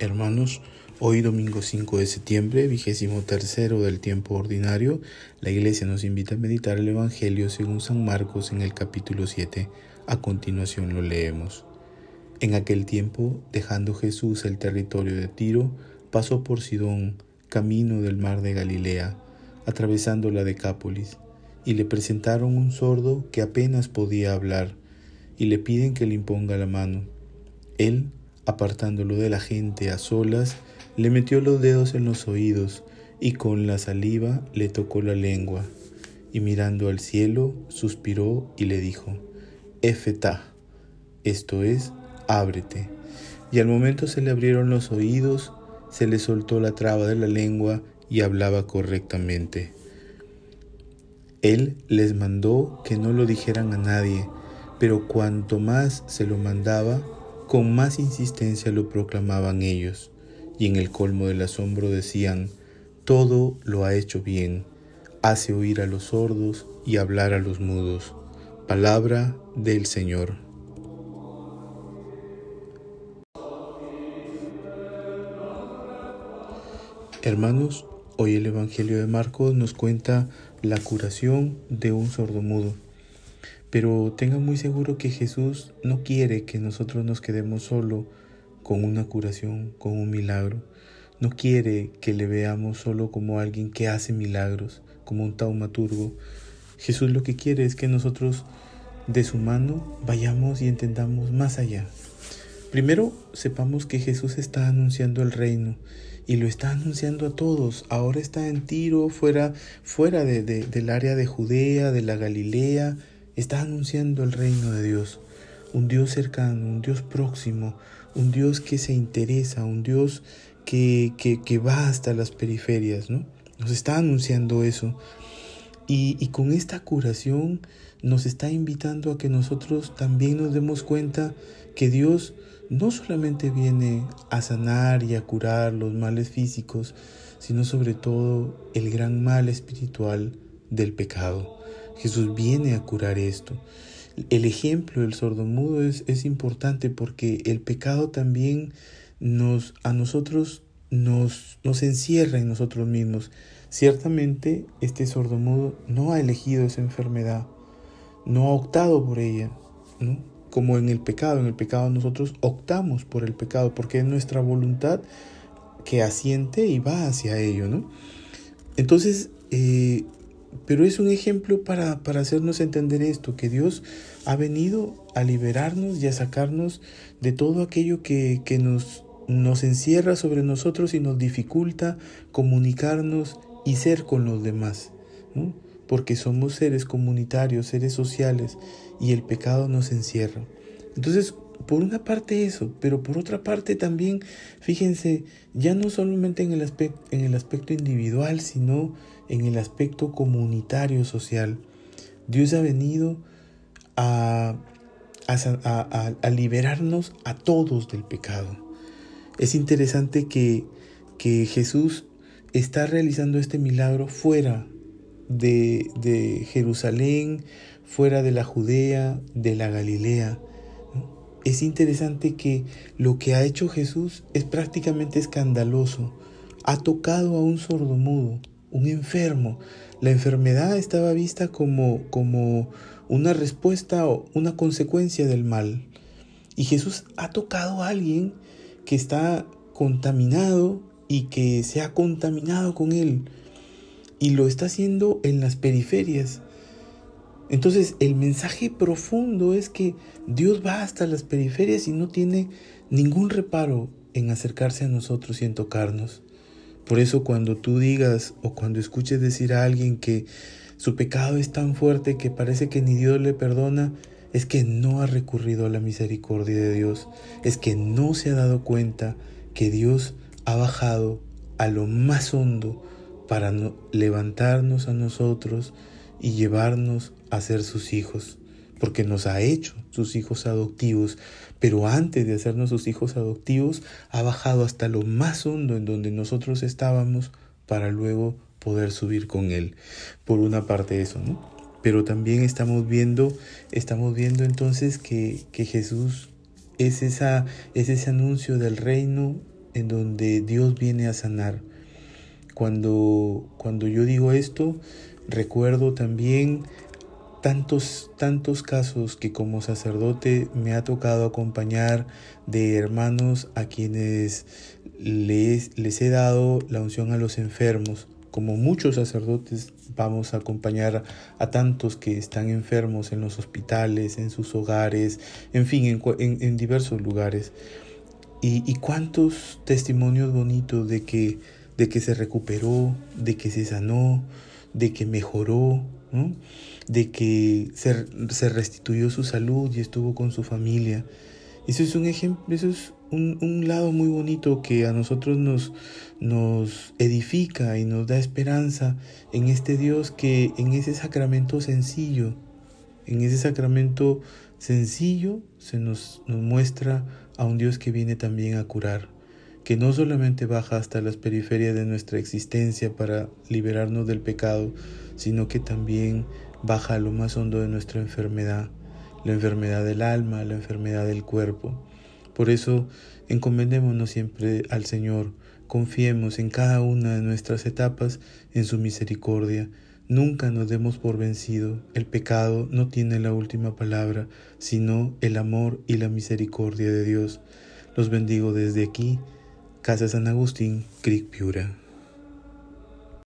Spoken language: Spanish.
Hermanos, hoy domingo 5 de septiembre, vigésimo tercero del tiempo ordinario, la iglesia nos invita a meditar el Evangelio según San Marcos en el capítulo 7. A continuación lo leemos. En aquel tiempo, dejando Jesús el territorio de Tiro, pasó por Sidón, camino del mar de Galilea, atravesando la Decápolis, y le presentaron un sordo que apenas podía hablar, y le piden que le imponga la mano. Él, apartándolo de la gente a solas, le metió los dedos en los oídos y con la saliva le tocó la lengua, y mirando al cielo, suspiró y le dijo, Efetá, esto es, ábrete. Y al momento se le abrieron los oídos, se le soltó la traba de la lengua y hablaba correctamente. Él les mandó que no lo dijeran a nadie, pero cuanto más se lo mandaba, con más insistencia lo proclamaban ellos, y en el colmo del asombro decían, todo lo ha hecho bien, hace oír a los sordos y hablar a los mudos. Palabra del Señor. Hermanos, hoy el Evangelio de Marcos nos cuenta la curación de un sordomudo. Pero tengan muy seguro que Jesús no quiere que nosotros nos quedemos solo con una curación, con un milagro. No quiere que le veamos solo como alguien que hace milagros, como un taumaturgo. Jesús lo que quiere es que nosotros de su mano vayamos y entendamos más allá. Primero, sepamos que Jesús está anunciando el reino y lo está anunciando a todos. Ahora está en Tiro, fuera, fuera de, del área de Judea, de la Galilea, está anunciando el reino de Dios, un Dios cercano, un Dios próximo, un Dios que se interesa, un Dios que, que, va hasta las periferias, ¿no? Nos está anunciando eso. Y, y, con esta curación nos está invitando a que nosotros también nos demos cuenta que Dios no solamente viene a sanar y a curar los males físicos, sino sobre todo el gran mal espiritual del pecado. Jesús viene a curar esto. El ejemplo del sordomudo es, es importante porque el pecado también nos, a nosotros nos, nos encierra en nosotros mismos. Ciertamente este sordomudo no ha elegido esa enfermedad, no ha optado por ella, ¿no? como en el pecado. En el pecado nosotros optamos por el pecado porque es nuestra voluntad que asiente y va hacia ello. ¿no? Entonces, eh, pero es un ejemplo para, para, hacernos entender esto, que Dios ha venido a liberarnos y a sacarnos de todo aquello que, que nos, nos encierra sobre nosotros y nos dificulta comunicarnos y ser con los demás, porque somos seres comunitarios, seres sociales, y el pecado nos encierra. Entonces, por una parte eso, pero por otra parte también, fíjense, ya no solamente en el, aspecto, en el aspecto individual, sino en el aspecto comunitario social. Dios ha venido a, a, a, liberarnos a todos del pecado. Es interesante que, que, Jesús está realizando este milagro fuera de, de Jerusalén, fuera de la Judea, de la Galilea es interesante que lo que ha hecho Jesús es prácticamente escandaloso. Ha tocado a un sordomudo, un enfermo. La enfermedad estaba vista como, como una respuesta o una consecuencia del mal. Y Jesús ha tocado a alguien que está contaminado y que se ha contaminado con él. Y lo está haciendo en las periferias. Entonces el mensaje profundo es que Dios va hasta las periferias y no tiene ningún reparo en acercarse a nosotros y en tocarnos. Por eso cuando tú digas o cuando escuches decir a alguien que su pecado es tan fuerte que parece que ni Dios le perdona, es que no ha recurrido a la misericordia de Dios, es que no se ha dado cuenta que Dios ha bajado a lo más hondo para levantarnos a nosotros y llevarnos a ser sus hijos, porque nos ha hecho sus hijos adoptivos, pero antes de hacernos sus hijos adoptivos, ha bajado hasta lo más hondo en donde nosotros estábamos para luego poder subir con él. Por una parte eso, ¿no? Pero también estamos viendo, estamos viendo entonces que, que Jesús es, esa, es ese anuncio del reino en donde Dios viene a sanar. Cuando, cuando yo digo esto, recuerdo también tantos, tantos casos que como sacerdote me ha tocado acompañar de hermanos a quienes les, les he dado la unción a los enfermos. Como muchos sacerdotes vamos a acompañar a tantos que están enfermos en los hospitales, en sus hogares, en fin, en, en, diversos lugares. Y, y, cuántos testimonios bonitos de que, de que se recuperó, de que se sanó, de que mejoró, de que se, se, restituyó su salud y estuvo con su familia. Eso es un ejemplo, eso es un, un, lado muy bonito que a nosotros nos, nos edifica y nos da esperanza en este Dios que en ese sacramento sencillo, en ese sacramento sencillo se nos, nos muestra a un Dios que viene también a curar que no solamente baja hasta las periferias de nuestra existencia para liberarnos del pecado, sino que también baja a lo más hondo de nuestra enfermedad, la enfermedad del alma, la enfermedad del cuerpo. Por eso, encomendémonos siempre al Señor, confiemos en cada una de nuestras etapas en su misericordia. Nunca nos demos por vencido. El pecado no tiene la última palabra, sino el amor y la misericordia de Dios. Los bendigo desde aquí Casa San Agustín, Creek Piura.